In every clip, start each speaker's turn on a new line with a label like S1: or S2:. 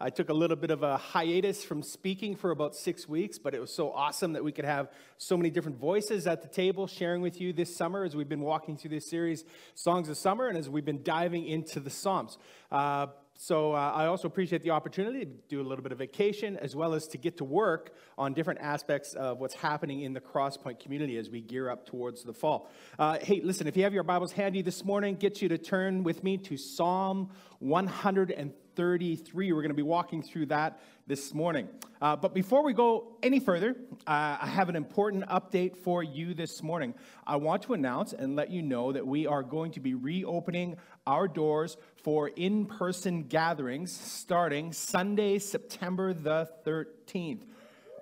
S1: I took a little bit of a hiatus from speaking for about six weeks, but it was so awesome that we could have so many different voices at the table sharing with you this summer as we've been walking through this series, Songs of Summer, and as we've been diving into the Psalms. Uh, so uh, I also appreciate the opportunity to do a little bit of vacation as well as to get to work on different aspects of what's happening in the Crosspoint community as we gear up towards the fall. Uh, hey, listen, if you have your Bibles handy this morning, get you to turn with me to Psalm 133. We're going to be walking through that this morning. Uh, but before we go any further, uh, I have an important update for you this morning. I want to announce and let you know that we are going to be reopening our doors for in person gatherings starting Sunday, September the 13th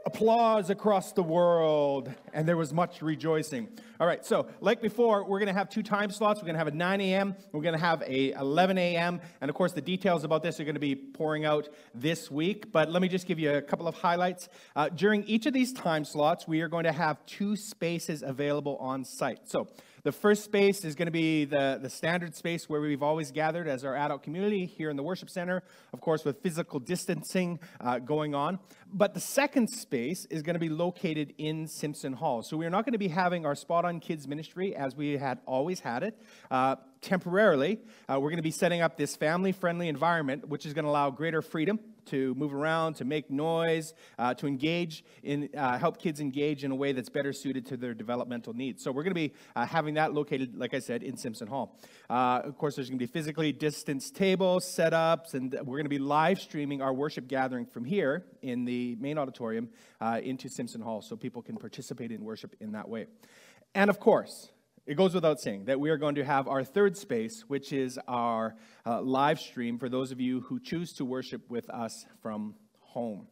S1: applause across the world, and there was much rejoicing. All right, so like before, we're going to have two time slots. We're going to have a 9 a.m., we're going to have a 11 a.m., and of course, the details about this are going to be pouring out this week. But let me just give you a couple of highlights. Uh, during each of these time slots, we are going to have two spaces available on site. So the first space is going to be the, the standard space where we've always gathered as our adult community here in the worship center, of course, with physical distancing uh, going on. But the second space is going to be located in Simpson Hall. So we are not going to be having our Spot on Kids ministry as we had always had it. Uh, temporarily, uh, we're going to be setting up this family friendly environment, which is going to allow greater freedom to move around, to make noise, uh, to engage in, uh, help kids engage in a way that's better suited to their developmental needs. So we're going to be uh, having that located, like I said, in Simpson Hall. Uh, of course, there's going to be physically distanced tables, setups, and we're going to be live streaming our worship gathering from here in the main auditorium uh, into Simpson Hall so people can participate in worship in that way. And of course, it goes without saying that we are going to have our third space, which is our uh, live stream for those of you who choose to worship with us from home.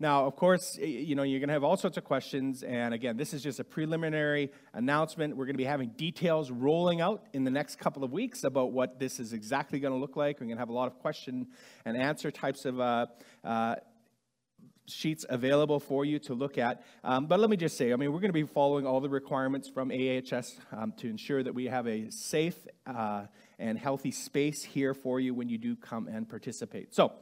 S1: Now, of course, you know, you're going to have all sorts of questions. And again, this is just a preliminary announcement. We're going to be having details rolling out in the next couple of weeks about what this is exactly going to look like. We're going to have a lot of question and answer types of uh, uh, sheets available for you to look at. Um, but let me just say, I mean, we're going to be following all the requirements from AHS um, to ensure that we have a safe uh, and healthy space here for you when you do come and participate. So,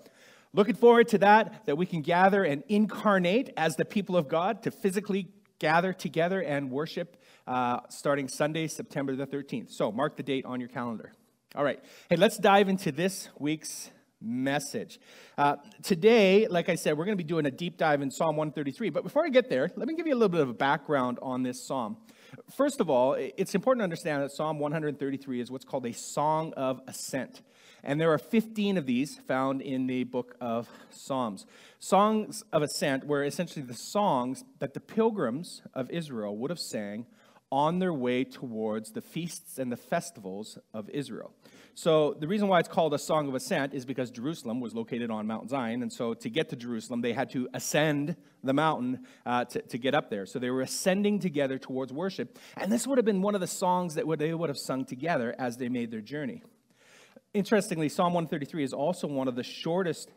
S1: looking forward to that, that we can gather and incarnate as the people of God to physically gather together and worship uh, starting Sunday, September the 13th. So, mark the date on your calendar. All right. Hey, let's dive into this week's message. Uh, today, like I said, we're going to be doing a deep dive in Psalm 133. But before I get there, let me give you a little bit of a background on this psalm. First of all, it's important to understand that Psalm 133 is what's called a song of ascent. And there are 15 of these found in the book of Psalms. Songs of ascent were essentially the songs that the pilgrims of Israel would have sang on their way towards the feasts and the festivals of Israel. So the reason why it's called a song of ascent is because Jerusalem was located on Mount Zion, and so to get to Jerusalem, they had to ascend the mountain uh, to, to get up there. So they were ascending together towards worship, and this would have been one of the songs that would, they would have sung together as they made their journey. Interestingly, Psalm 133 is also one of the shortest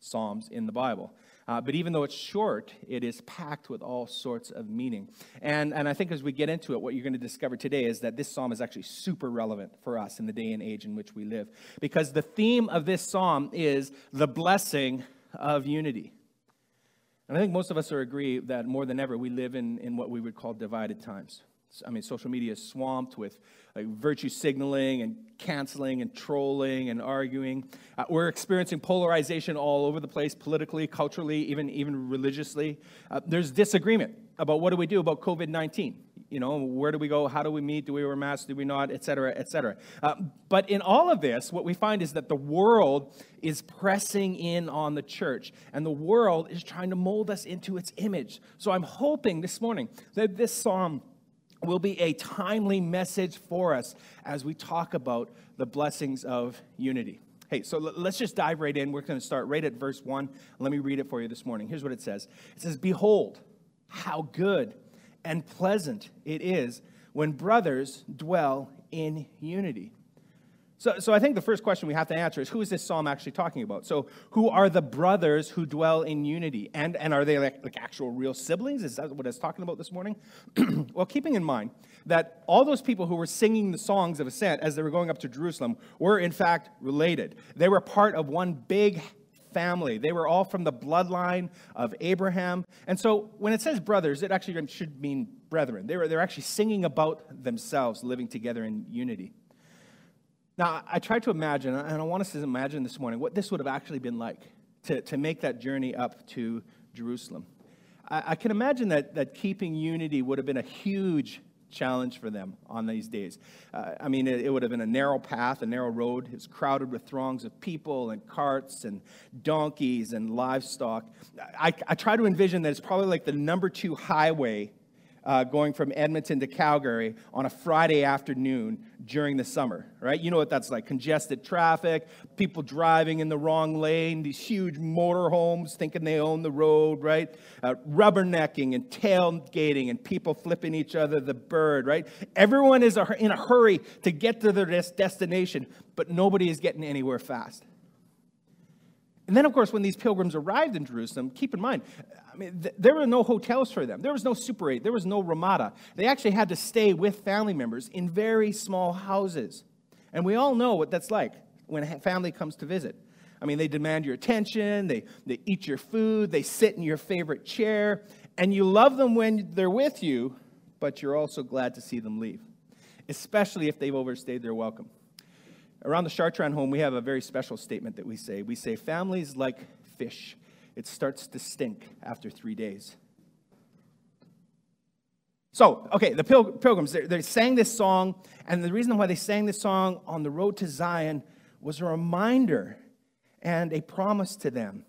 S1: psalms in the Bible. Uh, but even though it's short, it is packed with all sorts of meaning. And, and I think as we get into it, what you're going to discover today is that this psalm is actually super relevant for us in the day and age in which we live. Because the theme of this psalm is the blessing of unity. And I think most of us are agree that more than ever, we live in, in what we would call divided times. I mean, social media is swamped with like virtue signaling and canceling and trolling and arguing. Uh, we're experiencing polarization all over the place, politically, culturally, even even religiously. Uh, there's disagreement about what do we do about COVID nineteen. You know, where do we go? How do we meet? Do we wear masks? Do we not? Et cetera, et cetera. Uh, but in all of this, what we find is that the world is pressing in on the church, and the world is trying to mold us into its image. So I'm hoping this morning that this psalm will be a timely message for us as we talk about the blessings of unity. Hey, so let's just dive right in. We're going to start right at verse 1. Let me read it for you this morning. Here's what it says It says, Behold,
S2: how good and pleasant it is when brothers dwell in unity. So, so I think the first question we have to answer is who is this psalm actually talking about? So, who are the brothers who dwell in unity? And, and are they like, like actual real siblings? Is that what it's talking about this morning? well, keeping in mind that all those people who were singing the songs of ascent as they were going up to Jerusalem were in fact related. They were part of one big family. They were all from the bloodline of Abraham. And so when it says brothers, it actually should mean brethren. They were, they're actually singing about themselves living together in unity. Now, I tried to imagine, and I want us to imagine this morning what this would have actually been like to, to make that journey up to Jerusalem. I, I can imagine that, that keeping unity would have been a huge challenge for them on these days. Uh, I mean, it, it, would have been a narrow path, a narrow road. It's crowded with throngs of people and carts and donkeys and livestock. I, I try to envision that it's probably like the number two highway uh, going from Edmonton to Calgary on a Friday afternoon during the summer, right? You know what that's like congested traffic, people driving in the wrong lane, these huge motorhomes thinking they own the road, right? Uh, rubbernecking and tailgating and people flipping each other the bird, right? Everyone is in a hurry to get to their destination, but nobody is getting anywhere fast. And then, of course, when these pilgrims arrived in Jerusalem, keep in mind, I mean, th- there were no hotels for them. There was no Super 8. There was no Ramada. They actually had to stay with family members in very small houses. And we all know what that's like when a family comes to visit. I mean, they demand your attention, they, they eat your food, they sit in your favorite chair, and you love them when they're with you, but you're also glad to see them leave, especially if they've overstayed their welcome. Around the Chartrand home, we have a very special statement that we say. We say, families like fish. It starts to stink after three days. So, okay, the Pil- pilgrims, they, they sang this song, and the reason why they sang this song on the road to Zion was a reminder and a promise to them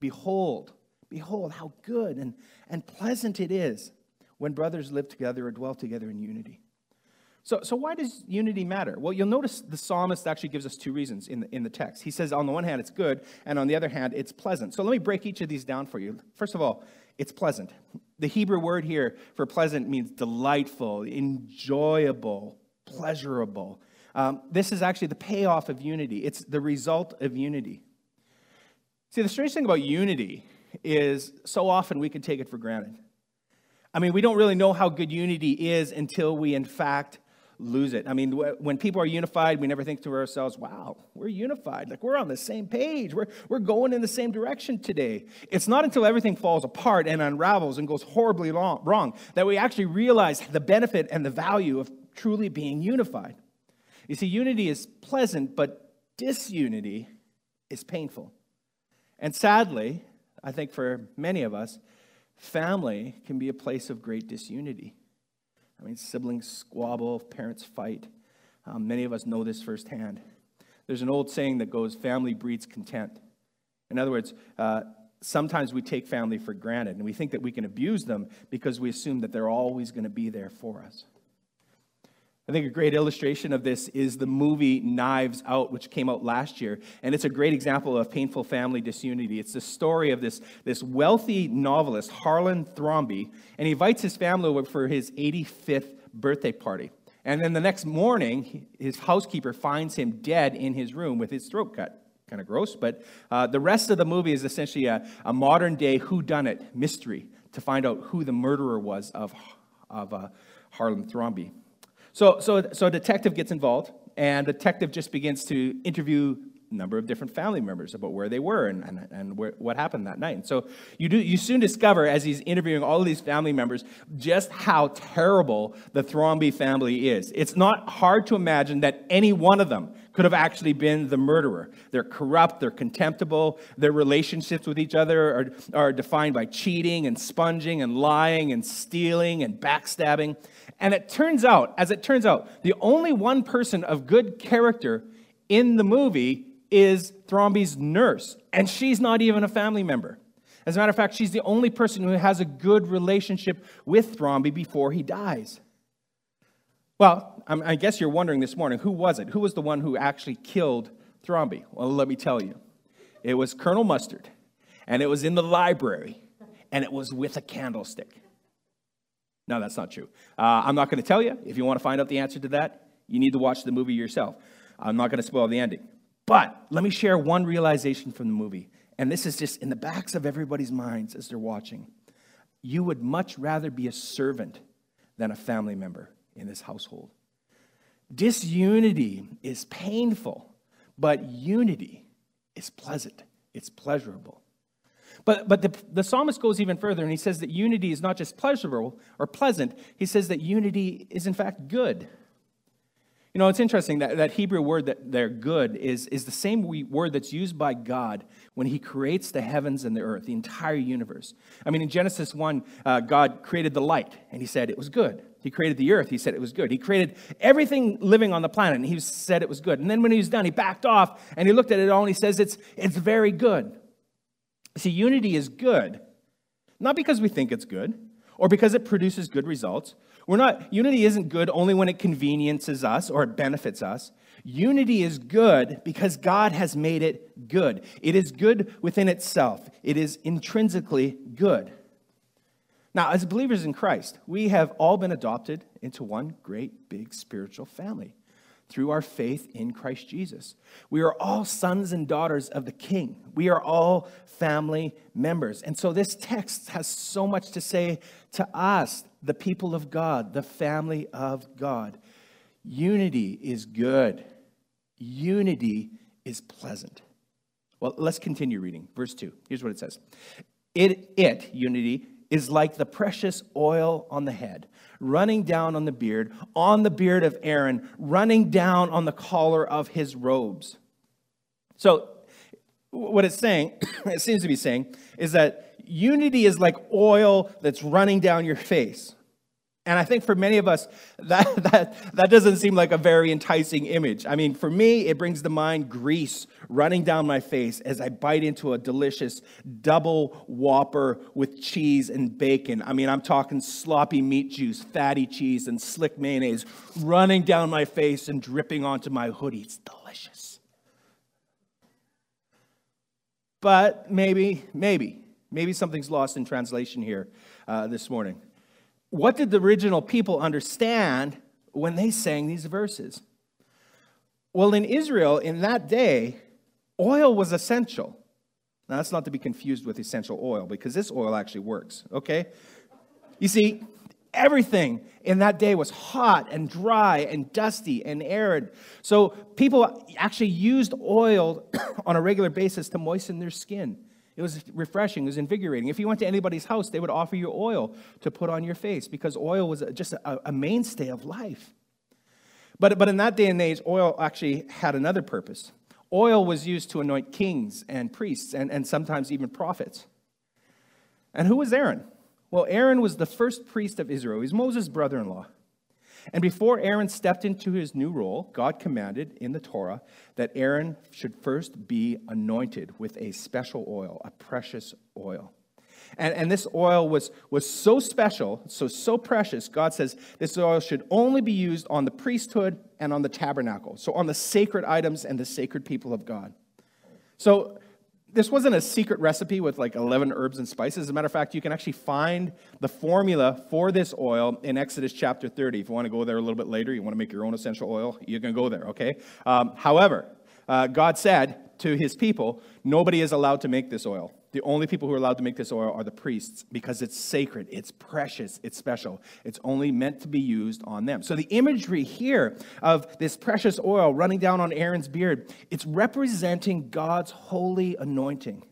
S2: Behold, behold, how good and, and pleasant it is when brothers live together or dwell together in unity. So, so why does unity matter? Well, you'll notice the psalmist actually gives us two reasons in the, in the text. He says, on the one hand, it's good, and on the other hand, it's pleasant. So let me break each of these down for you. First of all, it's pleasant. The Hebrew word here for pleasant means delightful, enjoyable, pleasurable. Um, this is actually the payoff of unity, it's the result of unity. See, the strange thing about unity is so often we can take it for granted. I mean, we don't really know how good unity is until we, in fact, lose it. I mean, when people are unified, we never think to ourselves, wow, we're unified. Like we're on the same page. We're, we're going in the same direction today. It's not until everything falls apart and unravels and goes horribly long, wrong that we actually realize the benefit and the value of truly being unified. You see, unity is pleasant, but disunity is painful. And sadly, I think for many of us, family can be a place of great disunity. I mean, siblings squabble, parents fight. Um, many of us know this firsthand. There's an old saying that goes, family breeds content. In other words, uh, sometimes we take family for granted and we think that we can abuse them because we assume that they're always going to be there for us. I think a great illustration of this is the movie Knives Out, which came out last year. And it's a great example of painful family disunity. It's the story of this, this wealthy novelist, Harlan Thrombey, and he invites his family over for his 85th birthday party. And then the next morning, his housekeeper finds him dead in his room with his throat cut. Kind of gross, but uh, the rest of the movie is essentially a, a modern day whodunit mystery to find out who the murderer was of, of uh, Harlan Thrombey. So, so, so a detective gets involved, and the detective just begins to interview a number of different family members about where they were and, and, and where, what happened that night. And so you, do, you soon discover, as he's interviewing all of these family members, just how terrible the Thrombey family is. It's not hard to imagine that any one of them could have actually been the murderer. They're corrupt, they're contemptible, their relationships with each other are, are defined by cheating and sponging and lying and stealing and backstabbing. And it turns out, as it turns out, the only one person of good character in the movie is Thrombey's nurse, and she's not even a family member. As a matter of fact, she's the only person who has a good relationship with Thrombey before he dies. Well, I guess you're wondering this morning who was it? Who was the one who actually killed Thrombey? Well, let me tell you. It was Colonel Mustard, and it was in the library, and it was with a candlestick. No, that's not true. Uh, I'm not going to tell you. If you want to find out the answer to that, you need to watch the movie yourself. I'm not going to spoil the ending. But let me share one realization from the movie. And this is just in the backs of everybody's minds as they're watching. You would much rather be a servant than a family member in this household. Disunity is painful, but unity is pleasant, it's pleasurable. But, but the, the psalmist goes even further and he says that unity is not just pleasurable or pleasant, he says that unity is in fact good. You know, it's interesting that that Hebrew word that they're good is, is the same word that's used by God when he creates the heavens and the earth, the entire universe. I mean, in Genesis 1, uh, God created the light, and he said it was good. He created the earth, he said it was good. He created everything living on the planet, and he said it was good. And then when he was done, he backed off and he looked at it all and he says it's, it's very good. See, unity is good, not because we think it's good or because it produces good results. We're not, unity isn't good only when it conveniences us or it benefits us. Unity is good because God has made it good. It is good within itself, it is intrinsically good. Now, as believers in Christ, we have all been adopted into one great big spiritual family through our faith in Christ Jesus. We are all sons and daughters of the King. We are all family members. And so this text has so much to say to us, the people of God, the family of God. Unity is good, unity is pleasant. Well, let's continue reading. Verse 2. Here's what it says It, it unity, is like the precious oil on the head, running down on the beard, on the beard of Aaron, running down on the collar of his robes. So, what it's saying, it seems to be saying, is that unity is like oil that's running down your face. And I think for many of us, that, that, that doesn't seem like a very enticing image. I mean, for me, it brings to mind grease running down my face as I bite into a delicious double whopper with cheese and bacon. I mean, I'm talking sloppy meat juice, fatty cheese, and slick mayonnaise running down my face and dripping onto my hoodie. It's delicious. But maybe, maybe, maybe something's lost in translation here uh, this morning what did the original people understand when they sang these verses? Well, in Israel, in that day, oil was essential. Now, that's not to be confused with essential oil because this oil actually works, okay? You see, everything in that day was hot and dry and dusty and arid. So people actually used oil on a regular basis to moisten their skin. It was refreshing, it was invigorating. If you went to anybody's house, they would offer you oil to put on your face because oil was just a, a mainstay of life. But, but in that day and age, oil actually had another purpose. Oil was used to anoint kings and priests and, and sometimes even prophets. And who was Aaron? Well, Aaron was the first priest of Israel. He's Moses' brother in law. And before Aaron stepped into his new role, God commanded in the Torah that Aaron should first be anointed with a special oil, a precious oil. And, and this oil was, was so special, so, so precious, God says this oil should only be used on the priesthood and on the tabernacle, so on the sacred items and the sacred people of God. So this wasn't a secret recipe with like 11 herbs and spices. As a matter of fact, you can actually find the formula for this oil in Exodus chapter 30. If you want to go there a little bit later, you want to make your own essential oil, you can go there, okay? Um, however, uh, God said to his people, nobody is allowed to make this oil. The only people who are allowed to make this oil are the priests because it's sacred, it's precious, it's special. It's only meant to be used on them. So the imagery here of this precious oil running down on Aaron's beard, it's representing God's holy anointing.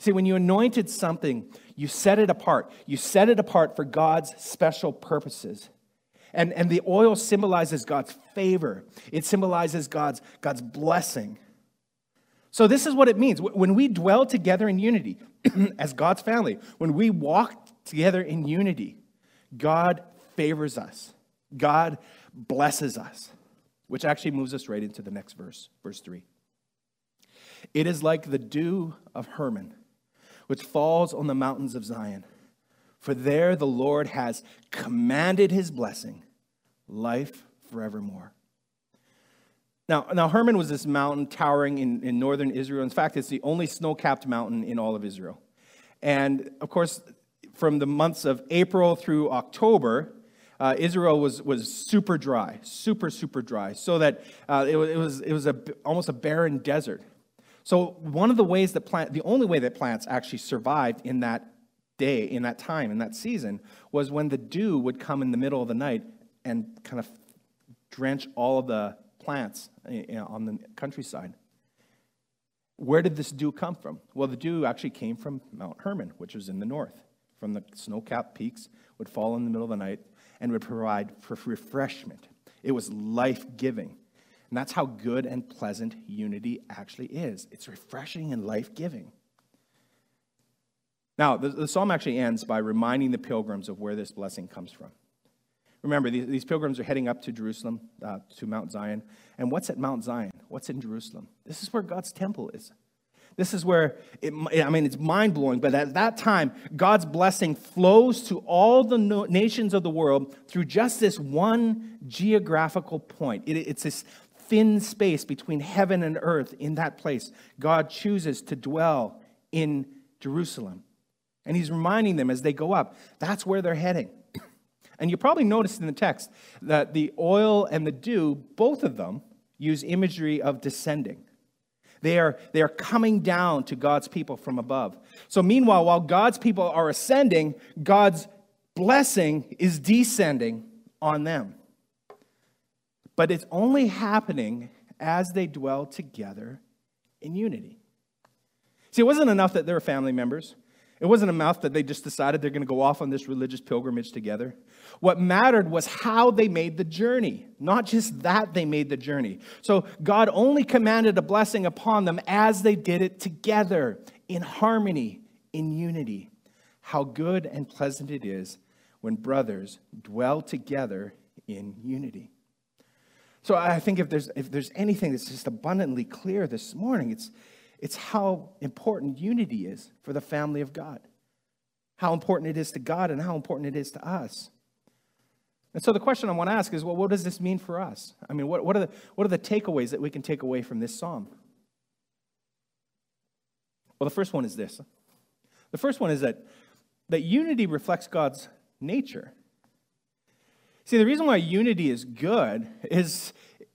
S2: See, when you anointed something, you set it apart. You set it apart for God's special purposes. And, and the oil symbolizes God's favor, it symbolizes God's, God's blessing. So, this is what it means. When we dwell together in unity as God's family, when we walk together in unity, God favors us, God blesses us, which actually moves us right into the next verse, verse 3. It is like the dew of Hermon, which falls on the mountains of Zion. For there the Lord has commanded his blessing, life forevermore. Now, now Hermon was this mountain towering in, in northern Israel. In fact, it's the only snow capped mountain in all of Israel. And of course,
S1: from the months of April through October, uh, Israel was, was super dry, super, super dry, so that uh, it, it, was, it was a, almost a barren desert. So, one of the ways that plant, the only way that plants actually survived in that day, in that time, in that season, was when the dew would come in the middle of the night and kind of drench all of the plants eh, eh, on the countryside. Where did this dew come from? Well, the dew actually came from Mount Hermon, which was in the north. From the snow capped peaks, would fall in the middle of the night and would provide for refreshment. It was life giving. And that's how good and pleasant unity actually is it's refreshing and life giving. Now, the, the, psalm actually ends by reminding the pilgrims of where this blessing comes from. Remember, these, these pilgrims are heading up to Jerusalem, uh, to Mount Zion. And what's at Mount Zion? What's in Jerusalem? This is where God's temple is. This is where, it, I mean, it's mind blowing, but at that time, God's blessing flows to all the nations of the world through just this one geographical point. It, it's this thin space between heaven and earth in that place. God chooses to dwell in Jerusalem. And He's reminding them as they go up, that's where they're heading. And you probably noticed in the text that the oil and the dew, both of them, use imagery of descending. They are, they are coming down to God's people from above. So, meanwhile, while God's people are ascending, God's blessing is descending on them. But it's only happening as they dwell together in unity. See, it wasn't enough that they were family members. It wasn't enough that they just decided they're going to go off on this religious pilgrimage together. What mattered was how they made the journey, not just that they made the journey. So God only commanded a blessing upon them as they did it together, in harmony, in unity. How good and pleasant it is when brothers dwell together in unity. So I think if there's, if there's anything that's just abundantly clear this morning, it's, it's how important unity is for the family of God. How important it is to God and how important it is to us. And so the question I want to ask is well, what does this mean for us? I mean, what, what, are, the, what are the takeaways that we can take away from this psalm? Well, the first one is this. The first one is that, that unity reflects God's nature. See, the reason why unity is good is,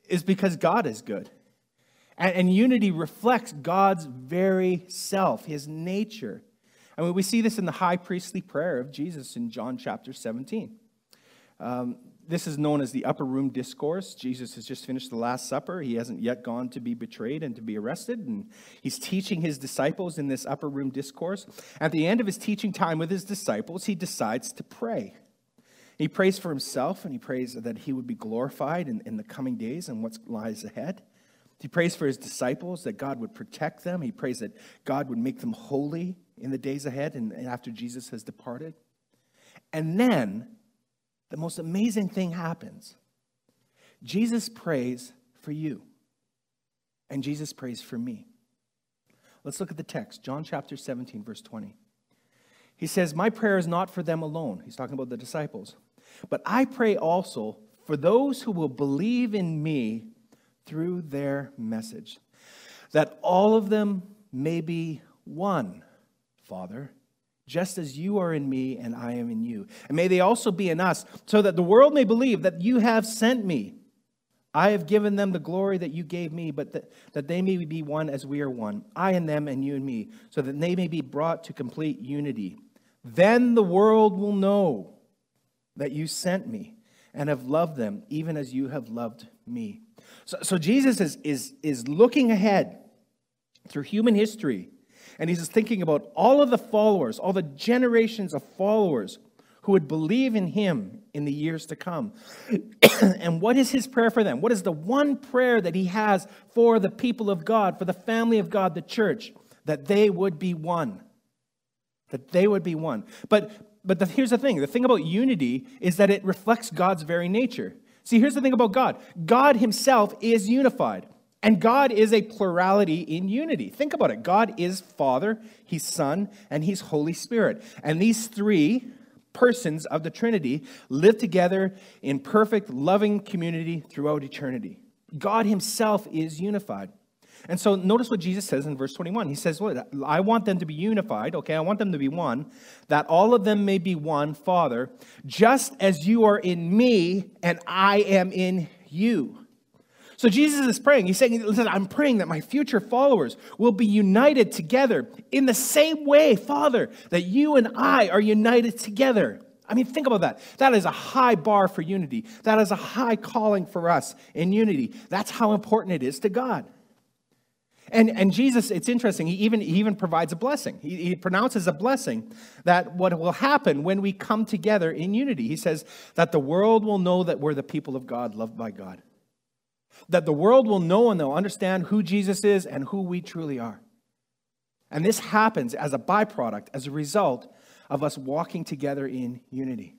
S1: is because God is good. And, and unity reflects God's very self, his nature. Mean, we see this in the high priestly prayer of Jesus in John chapter 17. Um, this is known as the upper room discourse. Jesus has just finished the Last Supper. He hasn't yet gone to be betrayed and to be arrested. And he's teaching his disciples in this upper room discourse. At the end of his teaching time with his disciples, he decides to pray. He prays for himself and he prays that he would be glorified in, in the coming days and what lies ahead. He prays for his disciples that God would protect them. He prays that God would make them holy in the days ahead and, after Jesus has departed. And then the most amazing thing happens. Jesus prays for you, and Jesus prays for me. Let's look at the text, John chapter 17, verse 20. He says, My prayer is not for them alone. He's talking about the disciples. But I pray also for those who will believe in me through their message, that all of them may be one, Father just as you are in me and I am in you. And may they also be in us, so that the world may believe that you have sent me. I have given them the glory that you gave me, but that, that they may be one as we are one, I and them and you and me, so that they may be brought to complete unity. Then the world will know that you sent me and have loved them, even as you have loved me. So, so Jesus is, is, is looking ahead through human history and he's thinking about all of the followers, all the generations of followers who would believe in him in the years to come. and what is his prayer for them? What is the one prayer that he has for the people of God, for the family of God, the church? That they would be one. That they would be one. But, but the, here's the thing the thing about unity is that it reflects God's very nature. See, here's the thing about God God himself is unified. And God is a plurality in unity. Think about it God is Father, He's Son, and He's Holy Spirit. And these three persons of the Trinity live together in perfect, loving community throughout eternity. God Himself is unified.
S2: And so notice what Jesus says in verse 21. He says, What? I want them to be unified, okay? I want them to be one, that all of them may be one, Father, just as you are in me and I am in you. So Jesus is praying. He's saying, Listen, I'm praying that my future followers will be united together in the same way, Father, that you and I are united together. I mean, think about that. That is a high bar for unity. That is a high calling for us in unity. That's how important it is to God. And, and Jesus, it's interesting, he even, he even provides a blessing. He, he pronounces a blessing that what will happen when we come together in unity. He says that the world will know that we're the people of God, loved by God. That the world will know and they'll understand who Jesus is and who we truly are. And this happens as a byproduct, as a result of us walking together in unity.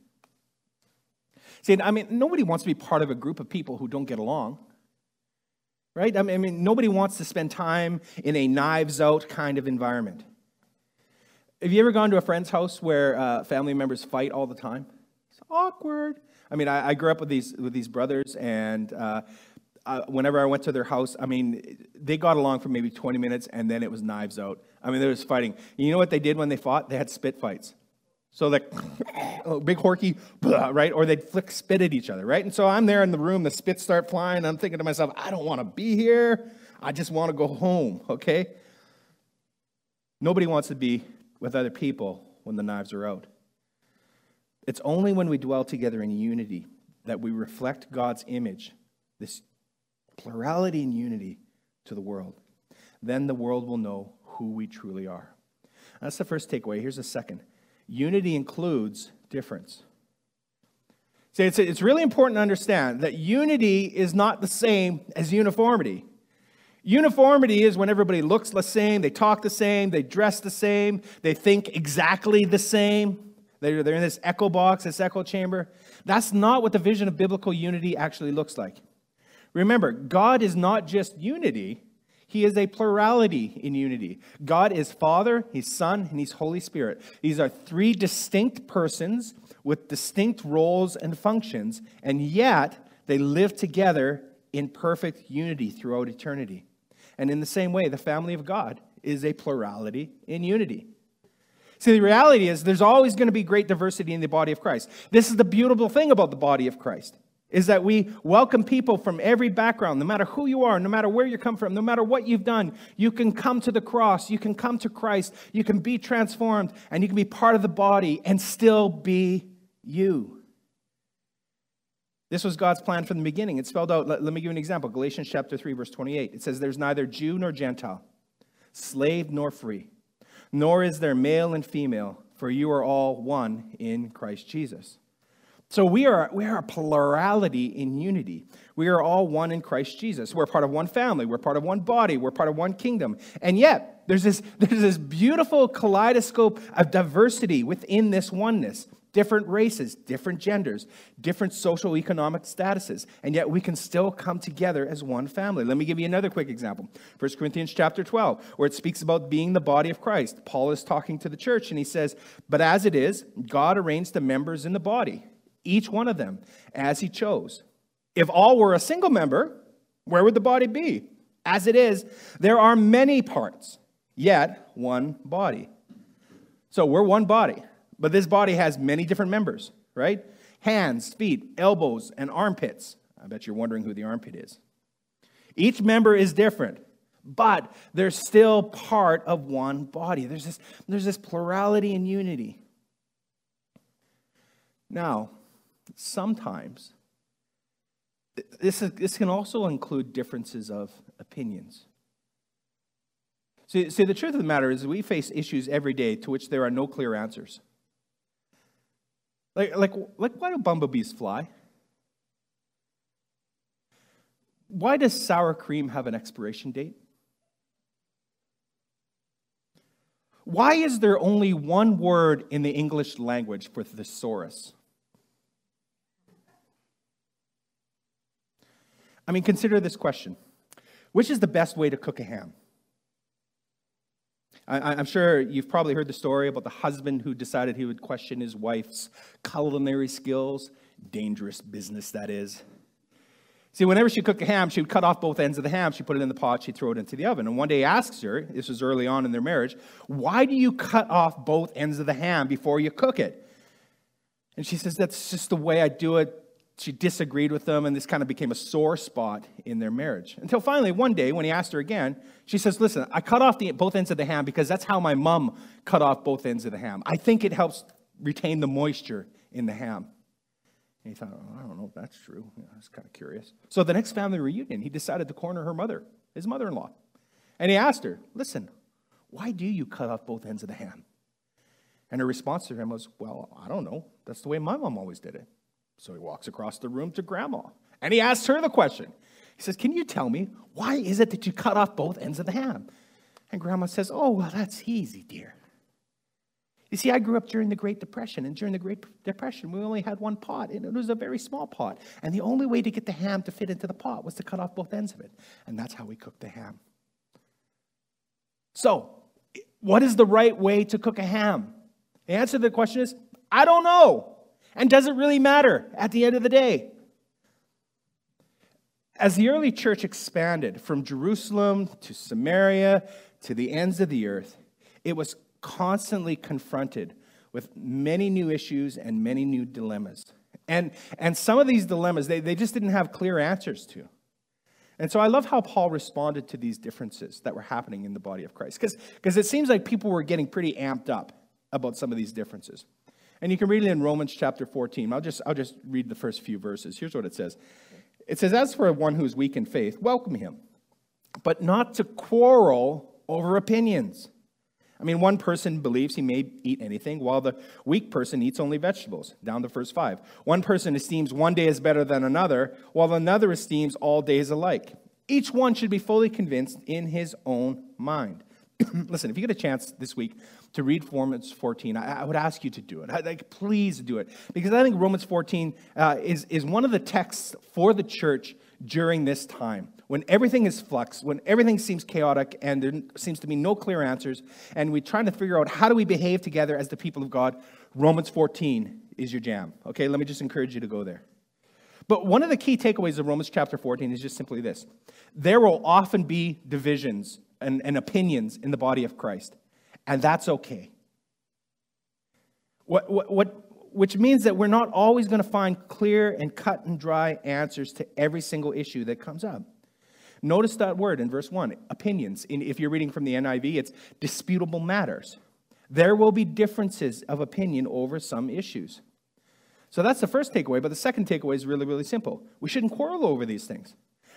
S2: See, I mean, nobody wants to be part of a group of people who don't get along. Right? I mean, nobody wants to spend time in a knives out kind of environment. Have you ever gone to a friend's house where uh, family members fight all the time? It's awkward. I mean, I, I grew up with these with these brothers, and uh, uh, whenever I went to their house, I mean, they got along for maybe 20 minutes, and then it was knives out. I mean, there was fighting. You know what they did when they fought? They had spit fights. So like, oh, big horky, right? Or they'd flick spit at each other, right? And so I'm there in the room, the spits start flying. I'm thinking to myself, I don't want to be here. I just want to go home, okay? Nobody wants to be with other people when the knives are out. It's only when we dwell together in unity that we reflect God's image, this plurality and unity to the world. Then the world will know who we truly are. That's the first takeaway. Here's the second unity includes difference. See, it's, it's really important to understand that unity is not the same as uniformity. Uniformity is when everybody looks the same, they talk the same, they dress the same, they think exactly the same. They're, they're in this echo box, this echo chamber. That's not what the vision of biblical unity actually looks like. Remember, God is not just unity, he is a plurality in unity. God is Father, He's Son, and He's Holy Spirit. These are three distinct persons with distinct roles and functions, and yet they live together in perfect unity throughout eternity. And in the same way, the family of God is a plurality in unity. See, the reality is there's always going to be great diversity in the body of Christ. This is the beautiful thing about the body of Christ is that we welcome people from every background, no matter who you are, no matter where you come from, no matter what you've done. You can come to the cross, you can come to Christ, you can be transformed, and you can be part of the body and still be you. This was God's plan from the beginning. It's spelled out. Let, let me give you an example Galatians chapter 3, verse 28. It says, There's neither Jew nor Gentile, slave nor free, nor is there male and female, for you are all one in Christ Jesus. So we are, we are a plurality in unity. We are all one in Christ Jesus. We're part of one family. We're part of one body. We're part of one kingdom. And yet, there's this, there's this beautiful kaleidoscope of diversity within this oneness. Different races, different genders, different social economic statuses. And yet we can still come together as one family. Let me give you another quick example. 1 Corinthians chapter 12, where it speaks about being the body of Christ. Paul is talking to the church and he says, But as it is, God arranged the members in the body each one of them as he chose. If all were a single member, where would the body be? As it is, there are many parts, yet one body. So we're one body, but this body has many different members, right? Hands, feet, elbows, and armpits. I bet you're wondering who the armpit is. Each member is different, but they're still part of one body. There's this, there's this plurality and unity. Now, sometimes this, is, this can also include differences of opinions. See, see, the truth of the matter is we face issues every day to which there are no clear answers. Like, like, like why do bumblebees fly? Why does sour cream have an expiration date? Why is there only one word in the English language for thesaurus? I mean, consider this question Which is the best way to cook a ham? I, am sure you've probably heard the story about the husband who decided he would question his wife's culinary skills. Dangerous business, that is.
S1: See, whenever she cooked a ham, she would cut off both ends of the ham, she'd put it in the pot, she'd throw it into the oven. And one day he asks her, this was early on in their marriage, why do you cut off both ends of the ham before you cook it? And she says, that's just the way I do it. She disagreed with them, and this kind of became a sore spot in their marriage. Until finally, one day, when he asked her again, she says, Listen, I cut off the, both ends of the ham because that's how my mom cut off both ends of the ham. I think it helps retain the moisture in the ham. And he thought, oh, I don't know if that's true. I was kind of curious. So the next family reunion, he decided to corner her mother, his mother in law. And he asked her, Listen, why do you cut off both ends of the ham? And her response to him was, Well, I don't know. That's the way my mom always did it. So he walks across the room to grandma. And he asks her the question. He says, Can you tell me, why is it that you cut off both ends of the ham? And grandma says, Oh, well, that's easy, dear. You see, I grew up during the Great Depression, and during the Great Depression, we only had one pot, and it was a very small pot. And the only way to get the ham to fit into the pot was to cut off both ends of it. And that's how we cooked the ham. So, what is the right way to cook a ham? The answer to the question is I don't know. And does it really matter at the end of the day? As the early church expanded from Jerusalem to Samaria to the ends of the earth, it was constantly confronted with many new issues and many new dilemmas. And, and some of these dilemmas, they, they just didn't have clear answers to. And so I love how Paul responded to these differences that were happening in the body of Christ. Because it seems like people were getting pretty amped up about some of these differences. And you can read it in Romans chapter 14. I'll just, I'll just read the first few verses. Here's what it says It says, As for one who is weak in faith, welcome him, but not to quarrel over opinions. I mean, one person believes he may eat anything, while the weak person eats only vegetables, down to verse 5. One person esteems one day as better than another, while another esteems all days alike. Each one should be fully convinced in his own mind. Listen, if you get a chance this week to read Romans 14, I, I would ask you to do it. I, like, please do it. Because I think Romans 14 uh, is, is one of the texts for the church during this time when everything is flux, when everything seems chaotic and there seems to be no clear answers, and we're trying to figure out how do we behave together as the people of God, Romans 14 is your jam. Okay, let me just encourage you to go there. But one of the key takeaways of Romans chapter 14 is just simply this there will often be divisions and, and opinions in the body of Christ, and that's okay. What, what, what, which means that we're not always going to find clear and cut and dry answers to every single issue that comes up. Notice that word in verse 1 opinions. In, if you're reading from the NIV, it's disputable matters. There will be differences of opinion over some issues. So that's the first takeaway, but the second takeaway is really, really simple. We shouldn't quarrel over these things,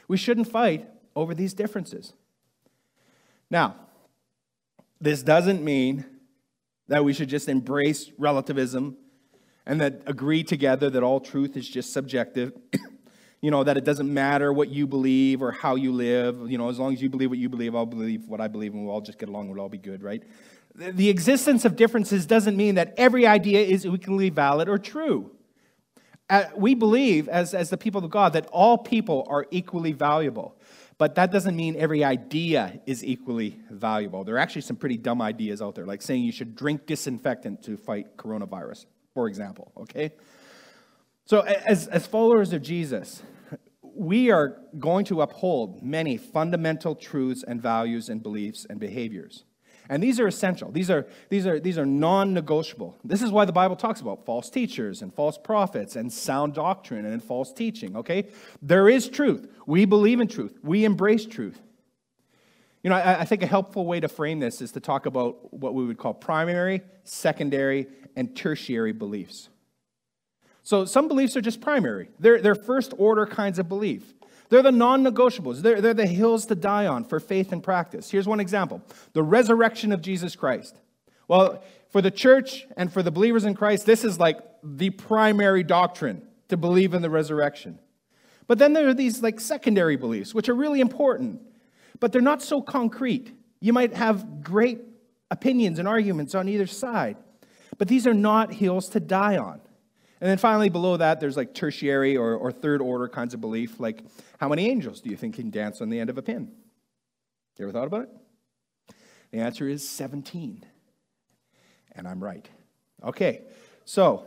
S1: we shouldn't fight over these differences. Now, this doesn't mean that we should just embrace relativism and that agree together that all truth is just subjective. you know, that it doesn't matter what you believe or how you live. You know, as long as you believe what you believe, I'll believe what I believe, and we'll all just get along, we'll all be good, right? The existence of differences doesn't mean that every idea is equally valid or true. Uh, we believe, as, as the people of God, that all people are equally valuable. But that doesn't mean every idea is equally valuable. There are actually some pretty dumb ideas out there, like saying you should drink disinfectant to fight coronavirus, for example, okay? So, as, as followers of Jesus, we are going to uphold many fundamental truths and values and beliefs and behaviors. And these are essential. These are, these are, these are non negotiable. This is why the Bible talks about false teachers and false prophets and sound doctrine and false teaching, okay? There is truth. We believe in truth, we embrace truth. You know, I, I think a helpful way to frame this is to talk about what we would call primary, secondary, and tertiary beliefs. So some beliefs are just primary, they're, they're first order kinds of belief. They're the non negotiables, they're, they're the hills to die on for faith and practice. Here's one example the resurrection of Jesus Christ. Well, for the church and for the believers in Christ, this is like the primary doctrine to believe in the resurrection. But then there are these like secondary beliefs, which are really important, but they're not so concrete. You might have great opinions and arguments on either side, but these are not hills to die on. And then finally, below that, there's like tertiary or, or third order kinds of belief, like how many angels do you think can dance on the end of a pin? You ever thought about it? The answer is 17. And I'm right. Okay, so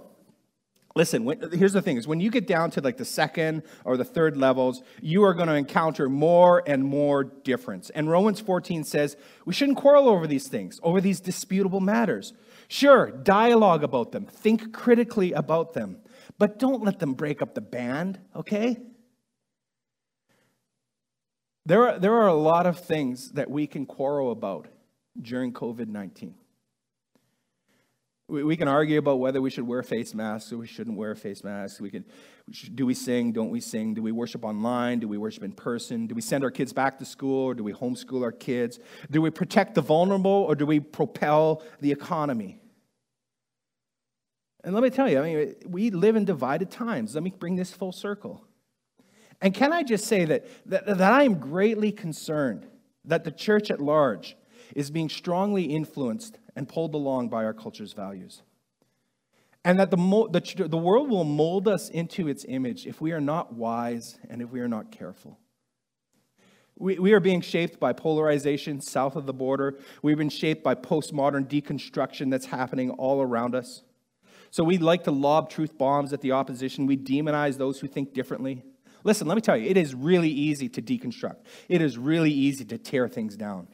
S2: Listen, when, here's the thing is when you get down to like the second or the third levels, you are going to encounter more and more difference. And Romans 14 says we shouldn't quarrel over these things, over these disputable matters. Sure, dialogue about them, think critically about them, but don't let them break up the band, okay? There are, there are a lot of things that we can quarrel about during COVID 19. We, can argue about whether we should wear face masks or we shouldn't wear face masks. We can, do we sing? Don't we sing? Do we worship online? Do we worship in person? Do we send our kids back to school or do we homeschool our kids? Do we protect the vulnerable or do we propel the economy? And let me tell you, I mean, we live in divided times. Let me bring this full circle. And can I just say that, that, that I am greatly concerned that the church at large is being strongly influenced and pulled along by our culture's values. And that the, the, the world will mold us into its image if we are not wise and if we are not careful. We, we are being shaped by polarization south of the border. We've been shaped by postmodern deconstruction that's happening all around us. So we like to lob truth bombs at the opposition. We demonize those who think differently. Listen, let me tell you, it is really easy to deconstruct, it is really easy to tear things down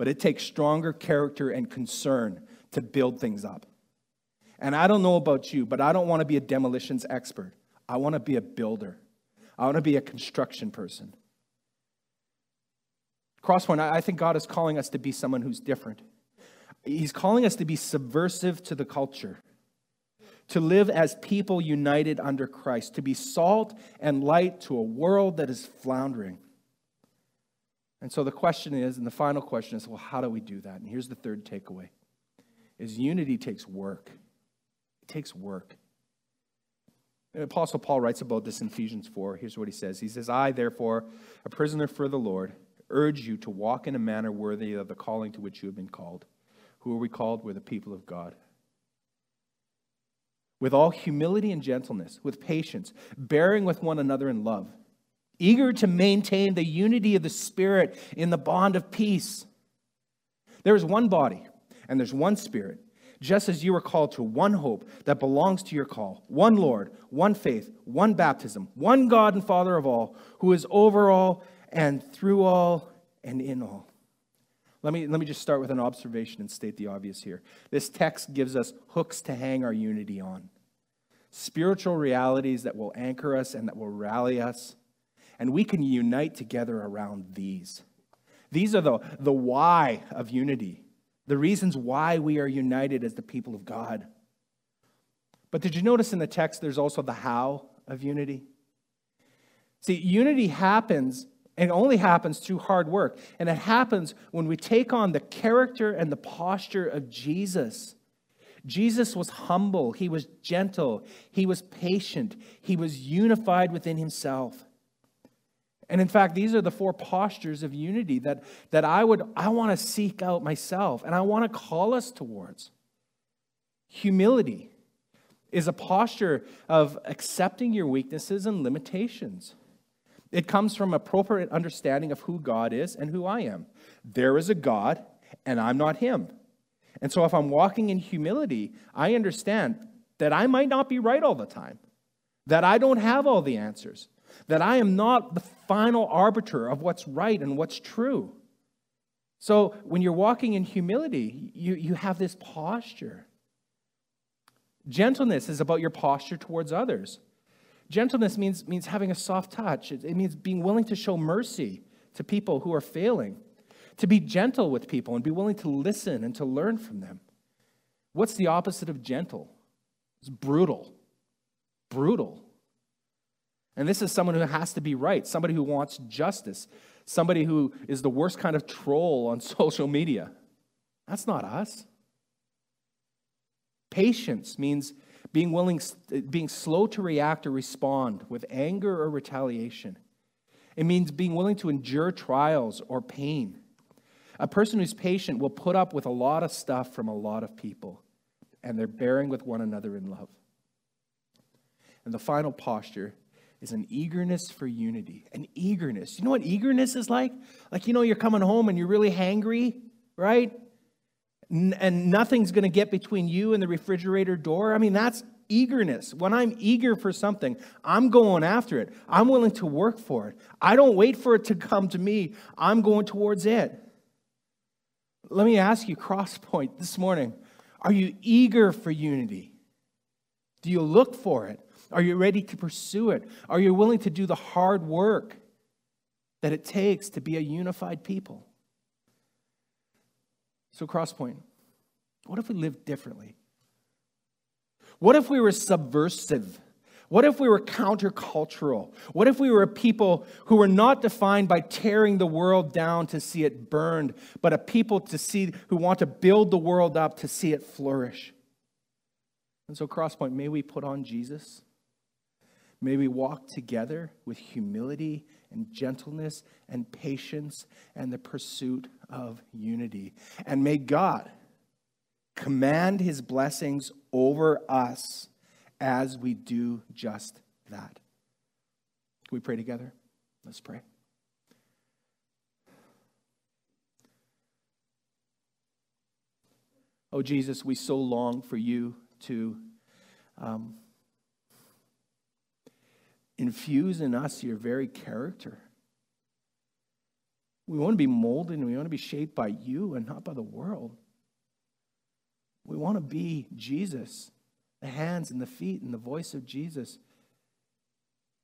S2: but it takes stronger character and concern to build things up. And I don't know about you, but I don't want to be a demolitions expert. I want to be a builder. I want to be a construction person. Crosspoint, I think God is calling us to be someone who's different. He's calling us to be subversive to the culture, to live as people united under Christ, to be salt and light to a world that is floundering. And so the question is, and the final question is, well, how do we do that? And here's the third takeaway is unity takes work. It takes work. And Apostle Paul writes about this in Ephesians 4. Here's what he says. He says, I, therefore, a prisoner for the Lord, urge you to walk in a manner worthy of the calling to which you have been called. Who are we called? We're the people of God. With all humility and gentleness, with patience, bearing with one another in love eager to maintain the unity of the Spirit in the bond of peace. There is one body, and there's one Spirit, just as you are called to one hope that belongs to your call, one Lord, one faith, one baptism, one God and Father of all, who is over all and through all and in all. Let me, let me just start with an observation and state the obvious here. This text gives us hooks to hang our unity on spiritual realities that will anchor us and that will rally us and we can unite together around these. These are the, the why of unity, the reasons why we are united as the people of God. But did you notice in the text there's also the how of unity? See, unity happens and only happens through hard work. And it happens when we take on the character and the posture of Jesus. Jesus was humble, he was gentle, he was patient, he was unified within himself. And in fact, these are the four postures of unity that, that I would I want to seek out myself and I want to call us towards. Humility is a posture of accepting your weaknesses and limitations. It comes from appropriate understanding of who God is and who I am. There is a God, and I'm not him. And so if I'm walking in humility, I understand that I might not be right all the time, that I don't have all the answers, that I am not the final arbiter of what's right and what's true. So when you're walking in humility, you, you have this posture. Gentleness is about your posture towards others. Gentleness means, means having a soft touch, it, it means being willing to show mercy to people who are failing, to be gentle with people and be willing to listen and to learn from them. What's the opposite of gentle? It's brutal. Brutal. And this is someone who has to be right, somebody who wants justice, somebody who is the worst kind of troll on social media. That's not us. Patience means being willing, being slow to react or respond with anger or retaliation. It means being willing to endure trials or pain. A person who's patient will put up with a lot of stuff from a lot of people, and they're bearing with one another in love. And the final posture is an eagerness for unity. An eagerness. You know what eagerness is like? Like, you know, you're coming home and you're really hangry, right? and nothing's going to get between you and the refrigerator door. I mean, that's
S1: eagerness. When I'm eager for something, I'm going after it. I'm willing to work for it. I don't wait for it to come to me, I'm going towards it. Let me ask you, Crosspoint, this morning are you eager for unity? Do you look for it? Are you ready to pursue it? Are you willing to do the hard work that it takes to be a unified people? So, Crosspoint, what if we lived differently? What if we were subversive? What if we were countercultural? What if we were a people who were not defined by tearing the world down to see it burned, but a people to see who want to build the world up to see it flourish? And so, Crosspoint, may we put on Jesus. May we walk together with humility and gentleness and patience and the pursuit of unity. And may God command his blessings over us as we do just that. Can we pray together? Let's pray. Oh, Jesus, we so long for you to um, infuse in us your very character. We want to be molded and we want to be shaped by you and not by the world. We want to be Jesus the hands and the feet and the voice of Jesus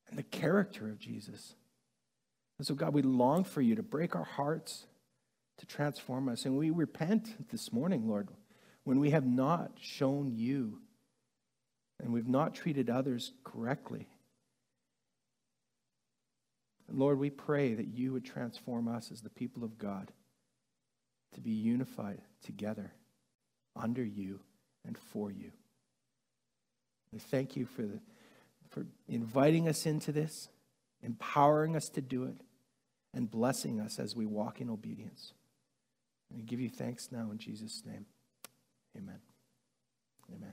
S1: and the character of Jesus. And so, God, we long for you to break our hearts, to transform us. And we repent this morning, Lord, when we have not shown you and we've not treated others correctly. And Lord, we pray that you would transform us as the people of God to be unified together under you and for you. We thank you for, the, for inviting us into this, empowering us to do it, and blessing us as we walk in obedience. And we give you thanks now in Jesus' name. Amen. Amen.